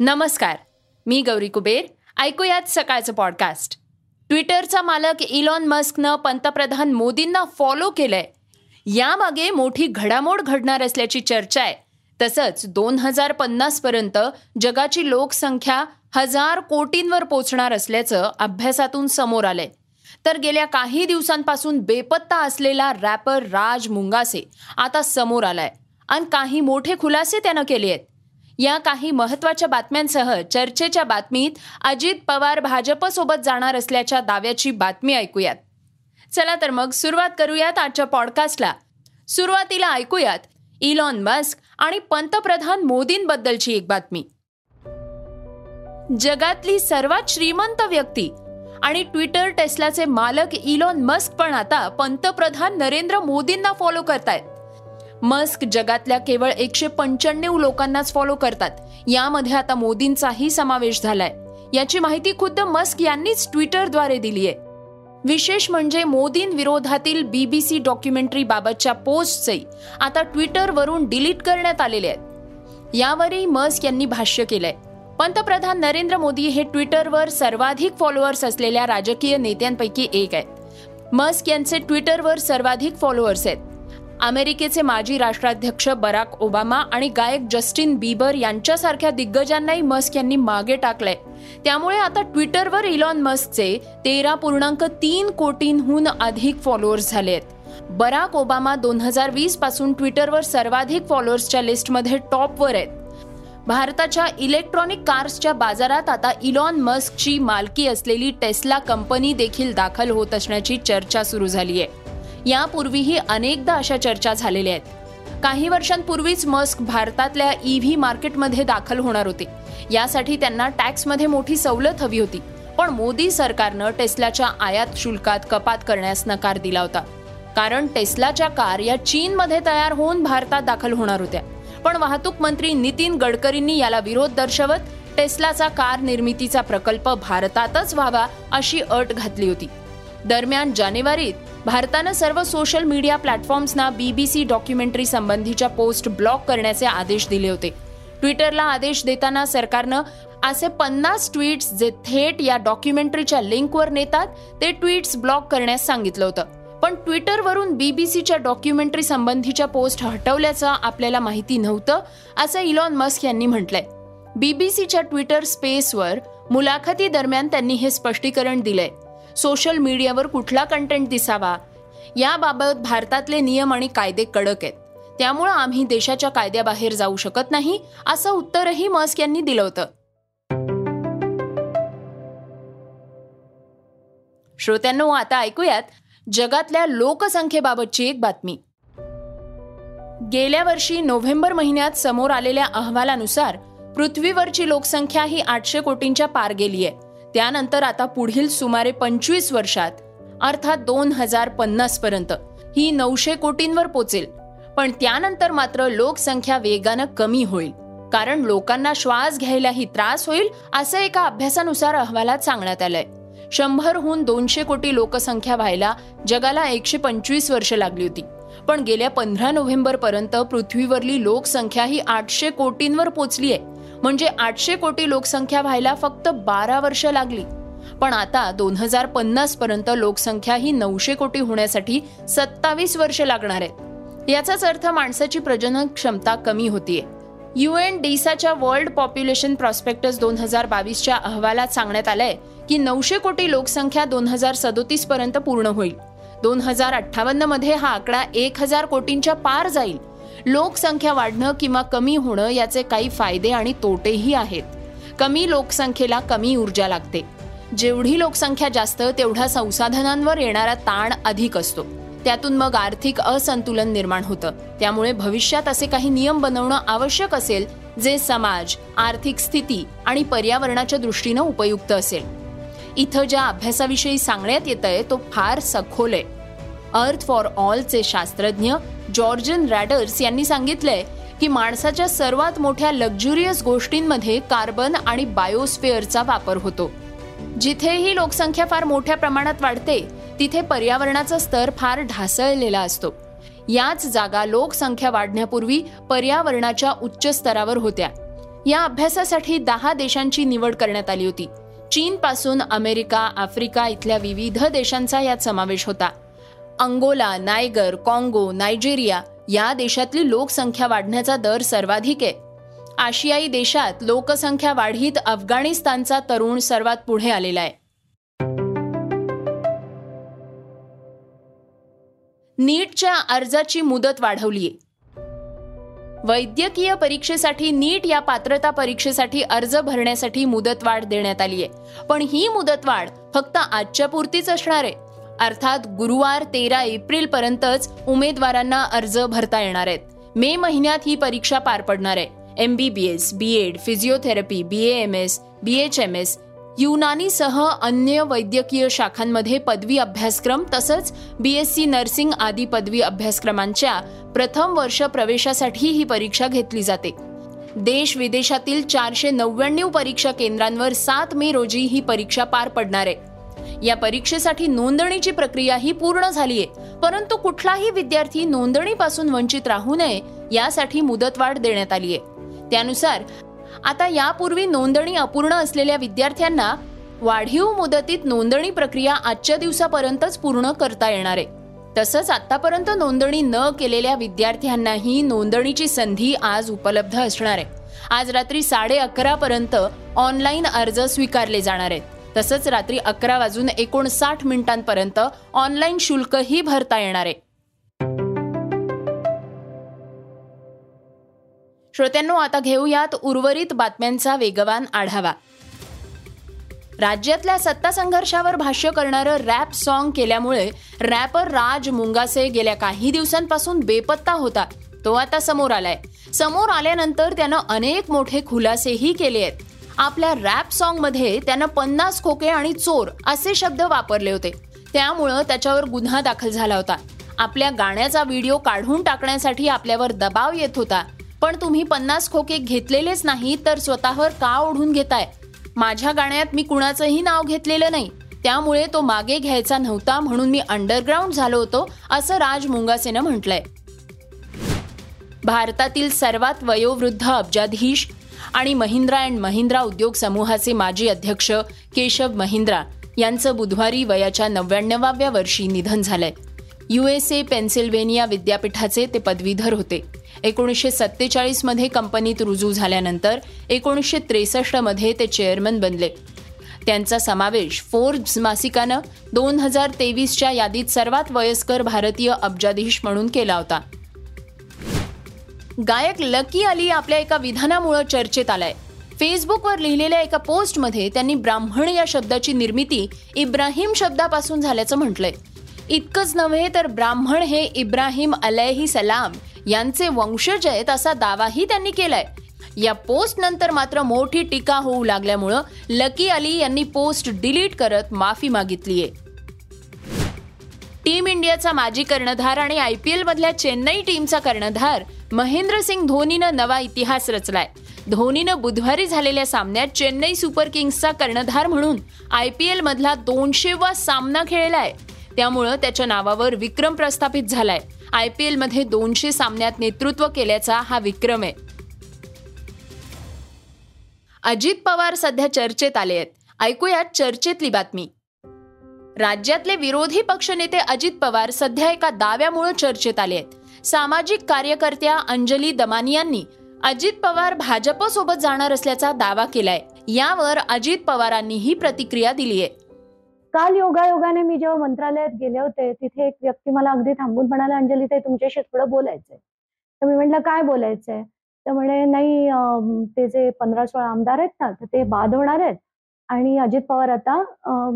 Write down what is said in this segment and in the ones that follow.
नमस्कार मी गौरी कुबेर. ऐकूयात सकाळचं पॉडकास्ट ट्विटरचा मालक इलॉन मस्कनं पंतप्रधान मोदींना फॉलो केलंय. यामागे मोठी घडामोड घडणार असल्याची चर्चा आहे. तसंच दोन हजार पन्नासपर्यंत जगाची लोकसंख्या हजार कोटींवर पोचणार असल्याचं अभ्यासातून समोर आलंय. तर गेल्या काही दिवसांपासून बेपत्ता असलेला रॅपर राज मुंगासे आता समोर आलाय. आणि काही मोठे खुलासे त्यानं केले आहेत. या काही महत्त्वाच्या बातम्यांसह चर्चेच्या बातमीत अजित पवार भाजपसोबत जाणार असल्याच्या दाव्याची बातमी ऐकूयात. चला तर मग सुरुवात करूयात आजच्या पॉडकास्टला सुरुवातीला ऐकूयात इलॉन मस्क आणि पंतप्रधान मोदींबद्दलची एक बातमी. जगातली सर्वात श्रीमंत व्यक्ती आणि ट्विटर टेस्लाचे मालक इलॉन मस्क पण आता पंतप्रधान नरेंद्र मोदींना फॉलो करतायत. मस्क जगातल्या केवळ एकशे पंच्याण्णव लोकांनाच फॉलो करतात. यामध्ये आता मोदींचाही समावेश झालाय. याची माहिती खुद्द मस्क यांनीच ट्विटरद्वारे दिली आहे. विशेष म्हणजे मोदींविरोधातील बीबीसी डॉक्युमेंटरी बाबतच्या पोस्टचे आता ट्विटरवरून डिलीट करण्यात आलेले आहेत. यावरही मस्क यांनी भाष्य केलंय. पंतप्रधान नरेंद्र मोदी हे ट्विटरवर सर्वाधिक फॉलोअर्स असलेल्या राजकीय नेत्यांपैकी एक आहेत. मस्क यांचे ट्विटरवर सर्वाधिक फॉलोअर्स आहेत. अमेरिकेचे माजी राष्ट्राध्यक्ष बराक ओबामा आणि गायक जस्टिन बीबर यांच्यासारख्या दिग्गजांनाही मस्क यांनी मागे टाकलंय. त्यामुळे आता ट्विटरवर इलॉन मस्कचे तेरा पूर्णांक तीन कोटींहून अधिक फॉलोअर्स झाले आहेत. बराक ओबामा दोन हजार वीसपासून ट्विटरवर सर्वाधिक फॉलोअर्सच्या लिस्टमध्ये टॉपवर आहेत. भारताच्या इलेक्ट्रॉनिक कार्सच्या बाजारात आता इलॉन मस्कची मालकी असलेली टेस्ला कंपनी देखील दाखल होत असण्याची चर्चा सुरू झाली आहे यापूर्वीही अनेकदा अशा चर्चा झालेल्या आहेत. काही वर्षांपूर्वीच मस्क भारतातल्या ईव्ही मार्केटमध्ये दाखल होणार होते. यासाठी त्यांना टॅक्समध्ये मोठी सवलत हवी होती. पण मोदी सरकारनं टेस्लाच्या आयात शुल्कात कपात करण्यास नकार दिला होता. कारण टेस्लाच्या कार या चीनमध्ये तयार होऊन भारतात दाखल होणार होत्या. पण वाहतूक मंत्री नितीन गडकरींनी याला विरोध दर्शवत टेस्लाचा कार निर्मितीचा प्रकल्प भारतातच व्हावा अशी अट घातली होती. दरम्यान जानेवारीत भारतानं सर्व सोशल मीडिया प्लॅटफॉर्म्सना बीबीसी डॉक्युमेंटरी संबंधीच्या पोस्ट ब्लॉक करण्याचे आदेश दिले होते. ट्विटरला आदेश देताना सरकारनं असे पन्नास ट्विट्स जे थेट या डॉक्युमेंटरीच्या लिंकवर नेतात ते ट्विट्स ब्लॉक करण्यास सांगितलं होतं. पण ट्विटरवरून बीबीसीच्या डॉक्युमेंटरी संबंधीच्या पोस्ट हटवल्याचं आपल्याला माहिती नव्हतं असं इलॉन मस्क यांनी म्हटलंय. बीबीसीच्या ट्विटर स्पेसवर मुलाखती दरम्यान त्यांनी हे स्पष्टीकरण दिलंय. सोशल मीडियावर कुठला कंटेंट दिसावा? याबाबत भारतातले नियम आणि कायदे कडक आहेत. त्यामुळं आम्ही देशाच्या कायद्याबाहेर जाऊ शकत नाही असं उत्तरही मस्क यांनी दिलं होतं. श्रोत्यांनो आता ऐकूयात जगातल्या लोकसंख्येबाबतची एक बातमी. गेल्या वर्षी नोव्हेंबर महिन्यात समोर आलेल्या अहवालानुसार पृथ्वीवरची लोकसंख्या ही आठशे कोटींच्या पार गेली आहे त्यानंतर आता पुढील सुमारे पंचवीस वर्षात अर्थात दोन हजार पन्नास पर्यंत ही नऊशे कोटींवर पोचेल. पण त्यानंतर मात्र लोकसंख्या वेगानं कमी होईल. कारण लोकांना श्वास घ्यायलाही त्रास होईल असं एका अभ्यासानुसार अहवालात सांगण्यात आलंय. शंभरहून दोनशे कोटी लोकसंख्या व्हायला जगाला एकशे पंचवीस वर्ष लागली होती. पण गेल्या पंधरा नोव्हेंबर पर्यंत पृथ्वीवरली लोकसंख्या ही आठशे कोटींवर पोचली आहे म्हणजे आठशे कोटी लोकसंख्या व्हायला फक्त बारा वर्ष लागली. पण आता दोन हजार पन्नास पर्यंत लोकसंख्या ही नऊशे कोटी होण्यासाठी सत्तावीस वर्ष लागणार आहेत. याचाच अर्थ माणसाची प्रजनन क्षमता कमी होतीये. युएन डीसाच्या वर्ल्ड पॉप्युलेशन प्रॉस्पेक्टस दोन हजार बावीसच्या अहवालात सांगण्यात आलंय की नऊशे कोटी लोकसंख्या दोन हजार सदोतीस पर्यंत पूर्ण होईल. दोन हजार अठ्ठावन्नमध्ये हा आकडा एक हजार कोटींच्या पार जाईल. लोकसंख्या वाढणं किंवा कमी होणं याचे काही फायदे आणि तोटेही आहेत. कमी लोकसंख्येला कमी ऊर्जा लागते. जेवढी लोकसंख्या जास्त तेवढा संसाधनांवर येणारा ताण अधिक असतो. त्यातून मग आर्थिक असंतुलन निर्माण होतं. त्यामुळे भविष्यात असे काही नियम बनवणं आवश्यक असेल जे समाज आर्थिक स्थिती आणि पर्यावरणाच्या दृष्टीनं उपयुक्त असेल. इथं ज्या अभ्यासाविषयी सांगण्यात येत आहे तो फार सखोल आहे. अर्थ फॉर ऑलचे शास्त्रज्ञ जॉर्जन रॅडर्स यांनी सांगितलंय की माणसाच्या सर्वात मोठ्या लक्झुरियस गोष्टींमध्ये कार्बन आणि बायोस्फिअरचा वापर होतो. जिथेही लोकसंख्या फार मोठ्या प्रमाणात वाढते तिथे पर्यावरणाचा स्तर फार ढासळलेला असतो. याच जागा लोकसंख्या वाढण्यापूर्वी पर्यावरणाच्या उच्च स्तरावर होत्या. या अभ्यासासाठी दहा देशांची निवड करण्यात आली होती. चीनपासून अमेरिका आफ्रिका इथल्या विविध देशांचा यात समावेश होता. अंगोला नायगर कॉंगो नायजेरिया या देशातली लोकसंख्या वाढण्याचा दर सर्वाधिक आहे. आशियाई देशात लोकसंख्या वाढीत अफगाणिस्तानचा तरुण सर्वात पुढे आलेला आहे. नीटच्या अर्जाची मुदत वाढवलीय वैद्यकीय परीक्षेसाठी नीट या पात्रता परीक्षेसाठी अर्ज भरण्यासाठी मुदतवाढ देण्यात आली आहे. पण ही मुदतवाढ फक्त आजच्या पुरतीच असणार आहे. अर्थात गुरुवार तेरा एप्रिल पर्यंतच उमेदवारांना अर्ज भरता येणार आहेत. मे महिन्यात ही परीक्षा पार पडणार आहे. M B Ed physiotherapy B M S B H M S युनानीसह अन्य वैद्यकीय शाखांमध्ये पदवी अभ्यासक्रम तसंच बी एस सी नर्सिंग आदी पदवी अभ्यासक्रमांच्या प्रथम वर्ष प्रवेशासाठी ही परीक्षा घेतली जाते. देश विदेशातील चारशे नव्याण्णव परीक्षा केंद्रांवर सात मे रोजी ही परीक्षा पार पडणार आहे. या परीक्षेसाठी नोंदणीची प्रक्रिया ही पूर्ण झालीय. परंतु कुठलाही विद्यार्थी नोंदणीपासून वंचित राहू नये यासाठी मुदतवाढ देण्यात आली आहे त्यानुसार आता यापूर्वी नोंदणी अपूर्ण असलेल्या विद्यार्थ्यांना वाढीव मुदतीत नोंदणी प्रक्रिया आजच्या दिवसापर्यंतच पूर्ण करता येणार. आहे तसंच आतापर्यंत नोंदणी न केलेल्या विद्यार्थ्यांनाही नोंदणीची संधी आज उपलब्ध असणार आहे. आज रात्री साडे अकरा पर्यंत ऑनलाईन अर्ज स्वीकारले जाणार आहेत. तसंच रात्री अकरा वाजून एकोणसाठ मिनिटांपर्यंत ऑनलाईन शुल्कही भरता येणार आहे. श्रोत्यांनो आता घेऊयात उर्वरित बातम्यांचा वेगवान आढावा. राज्यातल्या सत्ता संघर्षावर भाष्य करणारं रॅप सॉन्ग केल्यामुळे रॅपर राज मुंगासे गेल्या काही दिवसांपासून बेपत्ता होता. तो आता समोर आलाय. समोर आल्यानंतर त्यानं अनेक मोठे खुलासेही केले आहेत. आपल्या रॅप सॉन्गमध्ये त्यानं पन्नास खोके आणि चोर असे शब्द वापरले होते. त्यामुळं त्याच्यावर गुन्हा दाखल झाला होता. आपल्या गाण्याचा व्हिडिओ काढून टाकण्यासाठी आपल्यावर दबाव येत होता. पण तुम्ही पन्नास खोके घेतलेलेच नाही तर स्वतःवर का ओढून घेताय? माझ्या गाण्यात मी कुणाचंही नाव घेतलेलं नाही. त्यामुळे तो मागे घ्यायचा नव्हता म्हणून मी अंडरग्राऊंड झालो होतो असं राज मुंगासेनं म्हटलंय. भारतातील सर्वात वयोवृद्ध अब्जाधीश आणि महिंद्रा अँड महिंद्रा उद्योग समूहाचे माजी अध्यक्ष केशव महिंद्रा यांचं बुधवारी वयाच्या नव्याण्णवाव्या वर्षी निधन झालंय. युएसए पेन्सिल्वेनिया विद्यापीठाचे ते पदवीधर होते. एकोणीसशे सत्तेचाळीसमध्ये कंपनीत रुजू झाल्यानंतर एकोणीसशे त्रेसष्टमध्ये ते चेअरमन बनले. त्यांचा समावेश फोर्ब्स मासिकानं दोन हजार तेवीसच्या यादीत सर्वात वयस्कर भारतीय अब्जाधीश म्हणून केला होता. गायक लकी अली आपल्या एका विधानामुळे चर्चेत आलाय. फेसबुकवर लिहिलेल्या एका पोस्टमध्ये त्यांनी ब्राह्मण या शब्दाची निर्मिती इब्राहिम शब्दापासून झाल्याचं म्हटलंय. इतकंच नव्हे तर ब्राह्मण हे इब्राहिम अलैही सलाम यांचे वंशज आहेत असा दावाही त्यांनी केलाय. या पोस्ट नंतर मात्र मोठी टीका होऊ लागल्यामुळं लकी अली यांनी पोस्ट डिलीट करत माफी मागितलीय. टीम इंडियाचा माजी कर्णधार आणि आय पी एलमधल्या चेन्नई टीमचा कर्णधार महेंद्रसिंग धोनीनं नवा इतिहास रचलाय. धोनीनं बुधवारी झालेल्या सामन्यात चेन्नई सुपर किंग्सचा कर्णधार म्हणून आय पी एलमधला दोनशेवा सामना खेळलाय. त्यामुळं त्याच्या नावावर विक्रम प्रस्थापित झालाय. आय पी एलमध्ये दोनशे सामन्यात नेतृत्व केल्याचा हा विक्रम आहे. अजित पवार सध्या चर्चेत आले आहेत ऐकूयात चर्चेतली बातमी. राज्यातले विरोधी पक्षनेते अजित पवार सध्या एका दाव्यामुळे चर्चेत आले आहेत. सामाजिक कार्यकर्त्या अंजली दमानी यांनी अजित पवार भाजप सोबत जाणार असल्याचा दावा केलाय. यावर अजित पवारांनी ही प्रतिक्रिया दिली आहे. काल योगायोगाने मी जेव्हा मंत्रालयात गेले होते तिथे एक व्यक्ती मला अगदी थांबून म्हणाला अंजली ते तुमच्याशी थोडं बोलायचंय. तर मी म्हटलं काय बोलायचंय? तर म्हणे नाही ते जे पंधरा सोळा आमदार आहेत ना तर ते बाद होणार आहेत. आणि अजित पवार आता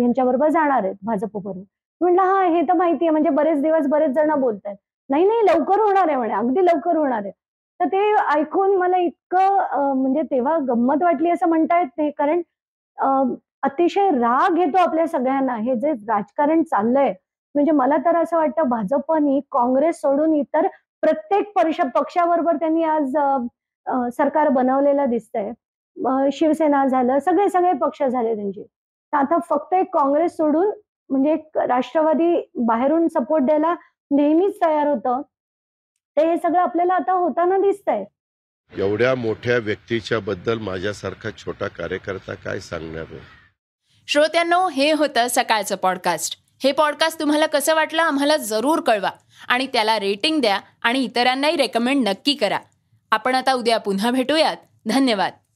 यांच्याबरोबर जाणार आहेत भाजपबरोबर म्हणलं हा हे तर माहितीये म्हणजे बरेच दिवस बरेच जण बोलतात नाही नाही लवकर होणार आहे म्हणे. अगदी लवकर होणार आहे. तर ते ऐकून मला इतकं म्हणजे तेव्हा गंमत वाटली असं म्हणता येत नाही कारण अतिशय राग येतो आपल्या सगळ्यांना. हे जे राजकारण चाललंय म्हणजे मला तर असं वाटतं भाजपनी काँग्रेस सोडून इतर प्रत्येक पक्ष पक्षाबरोबर त्यांनी आज सरकार बनवलेलं दिसतंय. शिवसेना झालं सगळे सगळे पक्ष झाले त्यांचे. तर आता फक्त एक काँग्रेस सोडून म्हणजे एक राष्ट्रवादी बाहेरून सपोर्ट द्यायला नेहमीच तयार होतं. ते हे सगळं आपल्याला आता होताना दिसतंय. एवढ्या मोठ्या व्यक्तीच्या बद्दल माझ्यासारखा छोटा कार्यकर्ता काय सांगणार श्रोत्यांनो हे होतं सकाळचं पॉडकास्ट हे पॉडकास्ट तुम्हाला कसं वाटलं आम्हाला जरूर कळवा आणि त्याला रेटिंग द्या आणि इतरांनाही रेकमेंड नक्की करा. आपण आता उद्या पुन्हा भेटूयात. धन्यवाद.